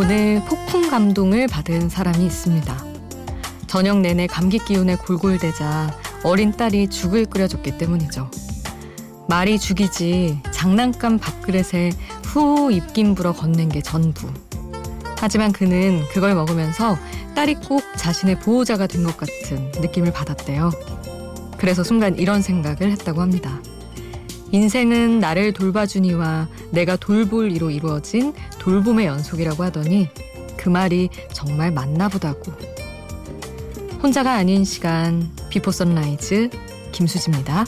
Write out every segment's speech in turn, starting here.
오늘 폭풍 감동을 받은 사람이 있습니다. 저녁 내내 감기 기운에 골골대자 어린 딸이 죽을 끓여줬기 때문이죠. 말이 죽이지 장난감 밥그릇에 후 입김 불어 건넨 게 전부. 하지만 그는 그걸 먹으면서 딸이 꼭 자신의 보호자가 된 것 같은 느낌을 받았대요. 그래서 순간 이런 생각을 했다고 합니다. 인생은 나를 돌봐주니와 내가 돌볼 이로 이루어진 돌봄의 연속이라고 하더니 그 말이 정말 맞나 보다고. 혼자가 아닌 시간 Before Sunrise 김수지입니다.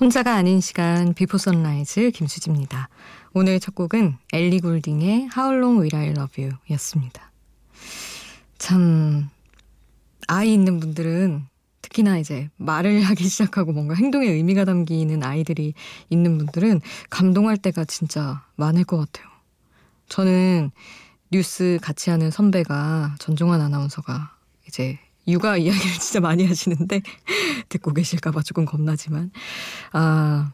혼자가 아닌 시간 Before Sunrise 김수지입니다. 오늘 첫 곡은 엘리 굴딩의 How Long Will I Love You 였습니다. 참 아이 있는 분들은 특히나 이제 말을 하기 시작하고 뭔가 행동에 의미가 담기는 아이들이 있는 분들은 감동할 때가 진짜 많을 것 같아요. 저는 뉴스 같이 하는 선배가 전종환 아나운서가 이제 육아 이야기를 진짜 많이 하시는데 듣고 계실까봐 조금 겁나지만 아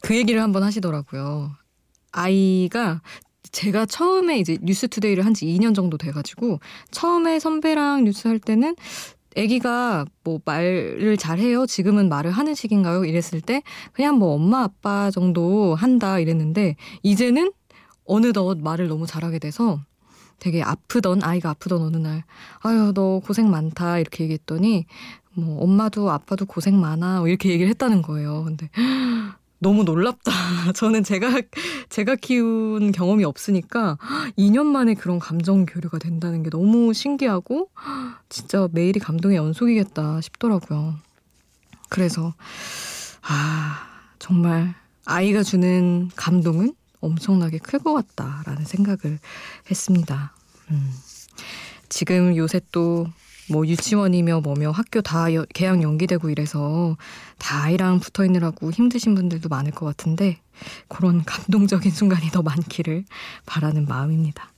그 얘기를 한번 하시더라고요. 아이가 제가 처음에 이제 뉴스투데이를 한 지 2년 정도 돼가지고 처음에 선배랑 뉴스 할 때는 아기가 뭐 말을 잘해요. 지금은 말을 하는 시기인가요? 이랬을 때 그냥 뭐 엄마 아빠 정도 한다 이랬는데 이제는 어느덧 말을 너무 잘하게 돼서 되게 아프던 아이가 아프던 어느 날 아유 너 고생 많다 이렇게 얘기했더니 뭐 엄마도 아빠도 고생 많아 이렇게 얘기를 했다는 거예요. 근데 너무 놀랍다. 저는 제가 제가 키운 경험이 없으니까 2년 만에 그런 감정 교류가 된다는 게 너무 신기하고 진짜 매일이 감동의 연속이겠다 싶더라고요. 그래서 아 정말 아이가 주는 감동은 엄청나게 클 것 같다라는 생각을 했습니다. 음. 지금 요새 또 뭐 유치원이며 뭐며 학교 다 여, 개학 연기되고 이래서 다 아이랑 붙어 있느라고 힘드신 분들도 많을 것 같은데 그런 감동적인 순간이 더 많기를 바라는 마음입니다.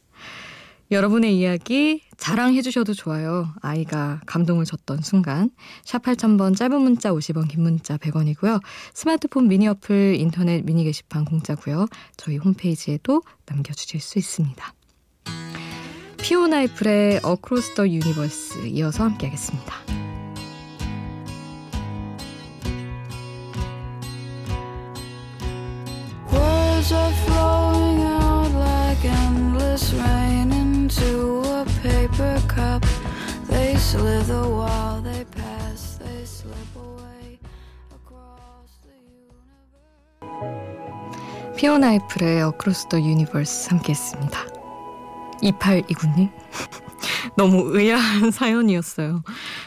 여러분의 이야기 자랑해 주셔도 좋아요. 아이가 감동을 줬던 순간. 샵 8000번 짧은 문자 50원 긴 문자 100원이고요. 스마트폰 미니 어플 인터넷 미니 게시판 공짜고요. 저희 홈페이지에도 남겨주실 수 있습니다. 피오나 애플의 Across the Universe 이어서 함께 하겠습니다. Away across the universe. 함께 했습니다. 2829님. 너무 의아한 사연이었어요.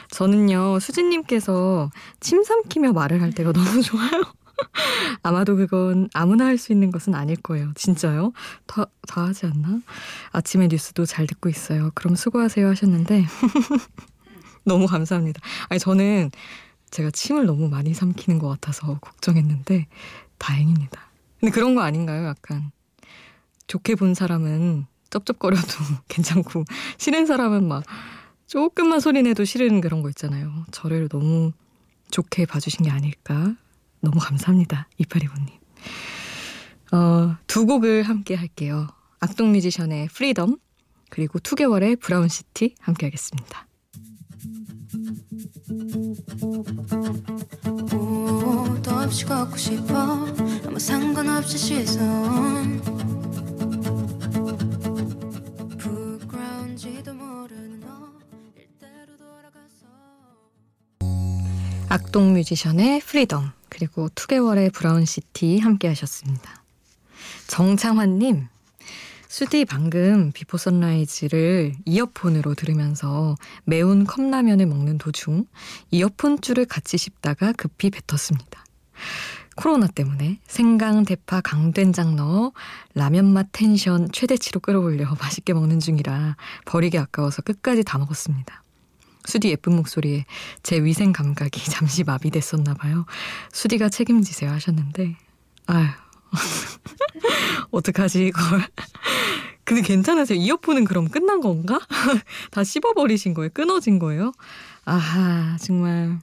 저는요, 수진님께서 침 삼키며 말을 할 때가 너무 좋아요. 아마도 그건 아무나 할 수 있는 것은 아닐 거예요. 진짜요? 다, 다 하지 않나? 아침에 뉴스도 잘 듣고 있어요. 그럼 수고하세요 하셨는데. 너무 감사합니다. 아니, 저는 제가 침을 너무 많이 삼키는 것 같아서 걱정했는데, 다행입니다. 근데 그런 거 아닌가요? 약간. 좋게 본 사람은 쩝쩝거려도 괜찮고, 싫은 사람은 막 조금만 소리 내도 싫은 그런 거 있잖아요. 저를 너무 좋게 봐주신 게 아닐까 너무 감사합니다. 이파리부님. 어, 두 곡을 함께 할게요. 악동 뮤지션의 Freedom 그리고 투개월의 Brown City 함께 하겠습니다. 옷 없이 걷고 싶어. 아무 상관없이 시선 악동 뮤지션의 Freedom 그리고 투개월의 Brown City 함께 하셨습니다. 정창환님 수디 방금 Before Sunrise를 이어폰으로 들으면서 매운 컵라면을 먹는 도중 이어폰 줄을 같이 씹다가 급히 뱉었습니다. 코로나 때문에 생강, 대파, 강된장 넣어 라면 맛 텐션 최대치로 끌어올려 맛있게 먹는 중이라 버리기 아까워서 끝까지 다 먹었습니다. 수디 예쁜 목소리에 제 위생 감각이 잠시 마비됐었나 봐요. 수디가 책임지세요 하셨는데 아휴 어떡하지 이걸 근데 괜찮으세요? 이어폰은 그럼 끝난 건가? 다 씹어버리신 거예요? 끊어진 거예요? 아하 정말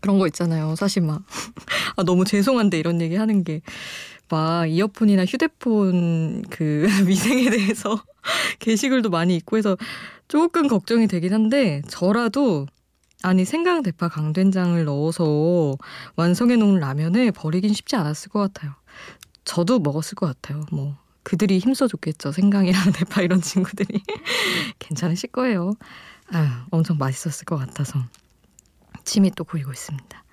그런 거 있잖아요. 사실 막 아, 너무 죄송한데 이런 얘기 하는 게 막 이어폰이나 휴대폰 그 위생에 대해서 게시글도 많이 있고 해서 조금 걱정이 되긴 한데 저라도 아니 생강 대파 강된장을 넣어서 완성해 놓은 라면을 버리긴 쉽지 않았을 것 같아요. 저도 먹었을 것 같아요. 뭐 그들이 힘써줬겠죠. 생강이랑 대파 이런 친구들이 괜찮으실 거예요. 아 엄청 맛있었을 것 같아서 침이 또 고이고 있습니다.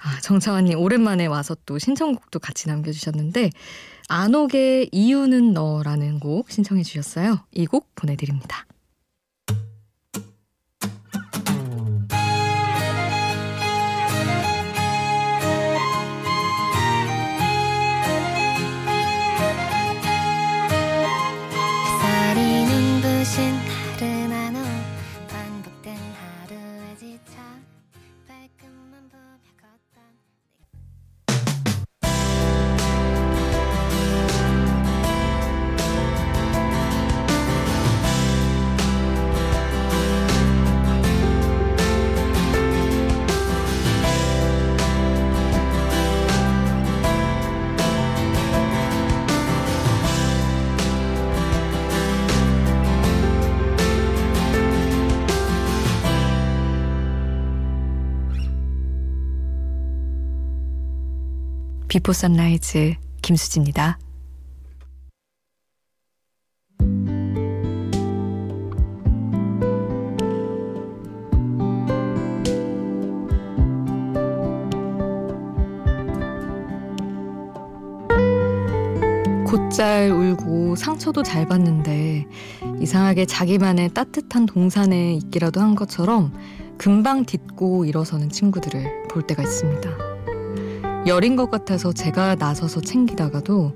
아, 정창환님 오랜만에 와서 또 신청곡도 같이 남겨주셨는데 안옥의 이유는 너라는 곡 신청해 주셨어요. 이 곡 보내드립니다. Before Sunrise 김수지입니다. 곧잘 울고 상처도 잘 받는데 이상하게 자기만의 따뜻한 동산에 있기라도 한 것처럼 금방 딛고 일어서는 친구들을 볼 때가 있습니다. 여린 것 같아서 제가 나서서 챙기다가도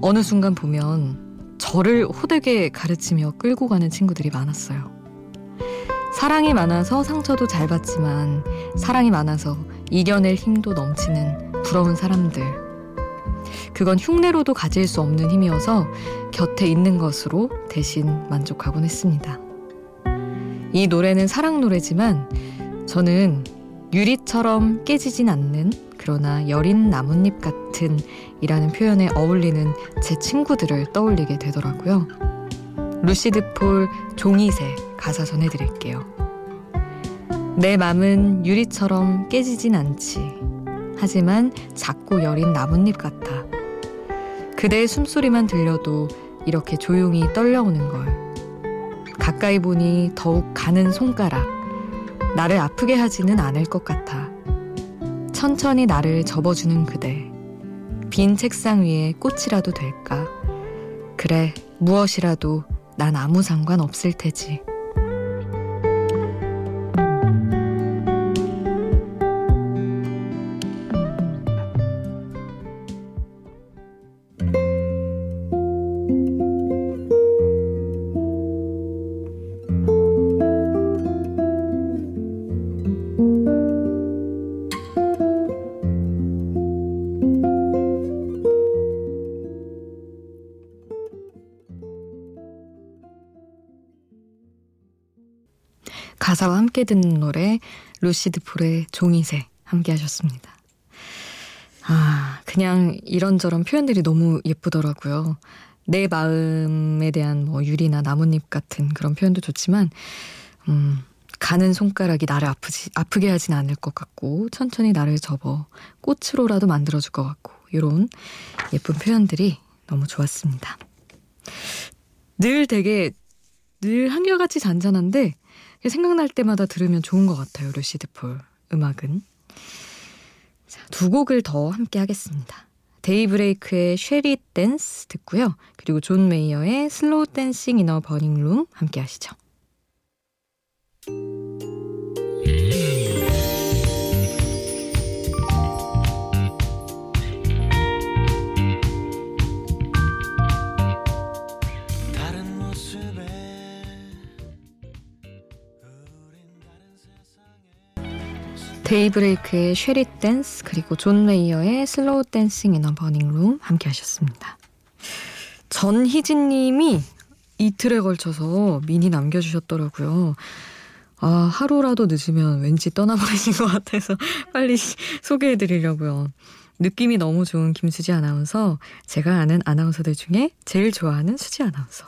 어느 순간 보면 저를 호되게 가르치며 끌고 가는 친구들이 많았어요. 사랑이 많아서 상처도 잘 받지만 사랑이 많아서 이겨낼 힘도 넘치는 부러운 사람들. 그건 흉내로도 가질 수 없는 힘이어서 곁에 있는 것으로 대신 만족하곤 했습니다. 이 노래는 사랑 노래지만 저는 유리처럼 깨지진 않는 그러나 여린 나뭇잎 같은 이라는 표현에 어울리는 제 친구들을 떠올리게 되더라고요. 루시드 폴 종이새 가사 전해드릴게요. 내 맘은 유리처럼 깨지진 않지. 하지만 작고 여린 나뭇잎 같아. 그대의 숨소리만 들려도 이렇게 조용히 떨려오는 걸. 가까이 보니 더욱 가는 손가락. 나를 아프게 하지는 않을 것 같아. 천천히 나를 접어주는 그대. 빈 책상 위에 꽃이라도 될까? 그래, 무엇이라도 난 아무 상관 없을 테지. 가사와 함께 듣는 노래 루시드 폴의 종이새 함께 하셨습니다. 아, 그냥 이런저런 표현들이 너무 예쁘더라고요. 내 마음에 대한 뭐 유리나 나뭇잎 같은 그런 표현도 좋지만 음, 가는 손가락이 나를 아프지 아프게 하진 않을 것 같고 천천히 나를 접어 꽃으로라도 만들어 줄 것 같고 이런 예쁜 표현들이 너무 좋았습니다. 늘 되게 늘 한결같이 잔잔한데 생각날 때마다 들으면 좋은 것 같아요. 루시드 폴 음악은. 자, 두 곡을 더 함께 하겠습니다. 데이브레이크의 Shall We Dance 듣고요. 그리고 존 메이어의 Slow Dancing in a Burning Room 함께 하시죠. 데이브레이크의 Shall We Dance 그리고 존 메이어의 Slow Dancing in a Burning Room 함께 하셨습니다. 전희진 님이 이틀에 걸쳐서 미니 남겨주셨더라고요. 아, 하루라도 늦으면 왠지 떠나버리신 것 같아서 빨리 소개해드리려고요. 느낌이 너무 좋은 김수지 아나운서, 제가 아는 아나운서들 중에 제일 좋아하는 수지 아나운서.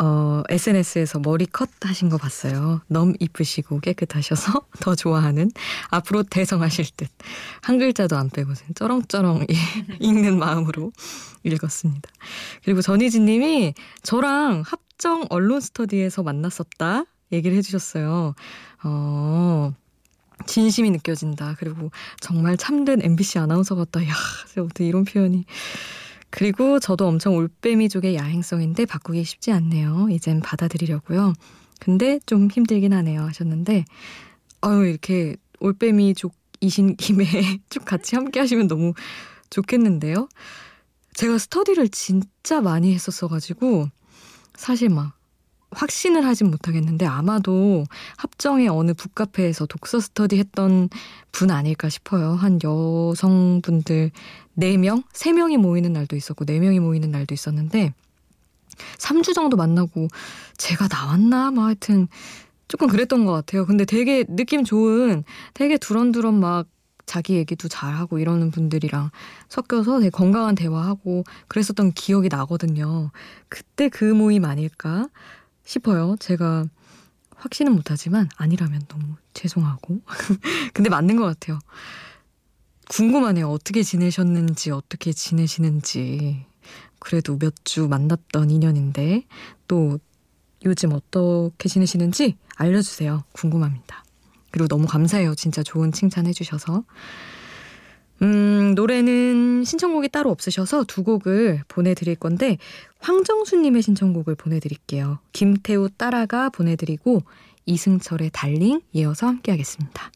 어, SNS에서 머리 컷 하신 거 봤어요. 너무 이쁘시고 깨끗하셔서 더 좋아하는 앞으로 대성하실 듯. 한 글자도 안 빼고 쩌렁쩌렁 읽는 마음으로 읽었습니다. 그리고 전희진 님이 저랑 합정 언론 스터디에서 만났었다 얘기를 해주셨어요. 어, 진심이 느껴진다. 그리고 정말 참된 MBC 아나운서 같다. 야, 어떻게 이런 표현이. 그리고 저도 엄청 올빼미족의 야행성인데 바꾸기 쉽지 않네요. 이젠 받아들이려고요. 근데 좀 힘들긴 하네요. 하셨는데, 아유, 이렇게 올빼미족이신 김에 쭉 같이 함께 하시면 너무 좋겠는데요. 제가 스터디를 진짜 많이 했었어가지고, 사실 막, 확신을 하진 못하겠는데 아마도 합정의 어느 북카페에서 독서 스터디 했던 분 아닐까 싶어요. 한 여성분들 4명? 3명이 모이는 날도 있었고 4명이 모이는 날도 있었는데 3주 정도 만나고 제가 나왔나? 뭐 하여튼 조금 그랬던 것 같아요. 근데 되게 느낌 좋은 되게 두런두런 막 자기 얘기도 잘하고 이러는 분들이랑 섞여서 되게 건강한 대화하고 그랬었던 기억이 나거든요. 그때 그 모임 아닐까 싶어요. 제가 확신은 못하지만 아니라면 너무 죄송하고. 근데 맞는 것 같아요. 궁금하네요. 어떻게 지내셨는지, 어떻게 지내시는지. 그래도 몇 주 만났던 인연인데, 또 요즘 어떻게 지내시는지 알려주세요. 궁금합니다. 그리고 너무 감사해요. 진짜 좋은 칭찬 해주셔서. 음, 노래는 신청곡이 따로 없으셔서 두 곡을 보내드릴 건데, 황정수님의 신청곡을 보내드릴게요. 김태우 따라가 보내드리고, 이승철의 달링 이어서 함께 하겠습니다.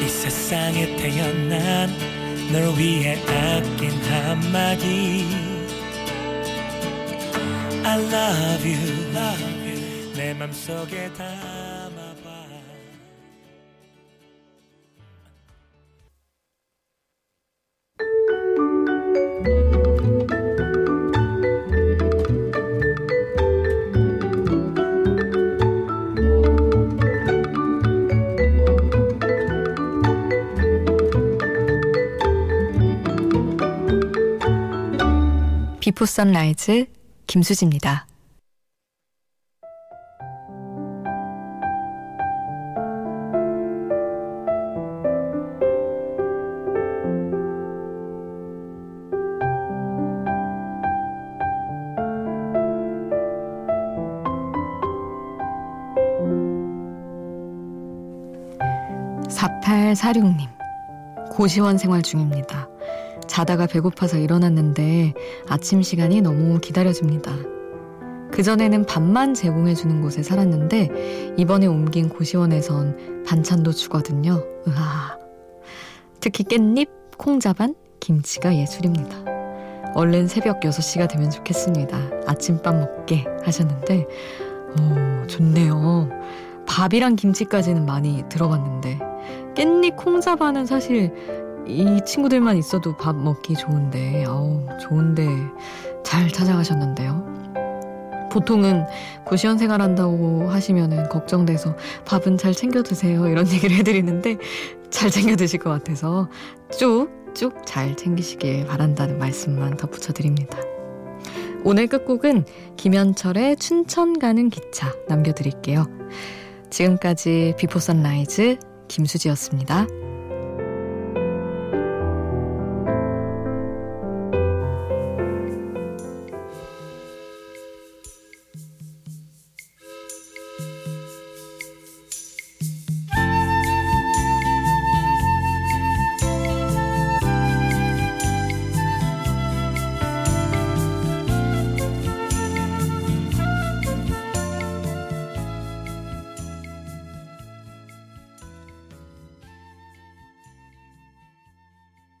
이 세상에 태어난 널 위해 아낀 한마디 I love you, love 내 맘속에 담아봐 비포 선라이즈 김수지입니다. 4846님, 고시원 생활 중입니다. 자다가 배고파서 일어났는데 아침 시간이 너무 기다려집니다. 그전에는 밥만 제공해주는 곳에 살았는데 이번에 옮긴 고시원에선 반찬도 주거든요. 으아. 특히 깻잎, 콩자반, 김치가 예술입니다. 얼른 새벽 6시가 되면 좋겠습니다. 아침밥 먹게 하셨는데, 오, 좋네요. 밥이랑 김치까지는 많이 들어봤는데, 깻잎 콩자반은 사실 이 친구들만 있어도 밥 먹기 좋은데, 어우, 좋은데 잘 찾아가셨는데요. 보통은 고시원 생활한다고 하시면은 걱정돼서 밥은 잘 챙겨 드세요. 이런 얘기를 해드리는데 잘 챙겨 드실 것 같아서 쭉쭉 잘 챙기시길 바란다는 말씀만 덧붙여 드립니다. 오늘 끝곡은 김현철의 춘천 가는 기차 남겨드릴게요. 지금까지 비포 선라이즈 김수지였습니다.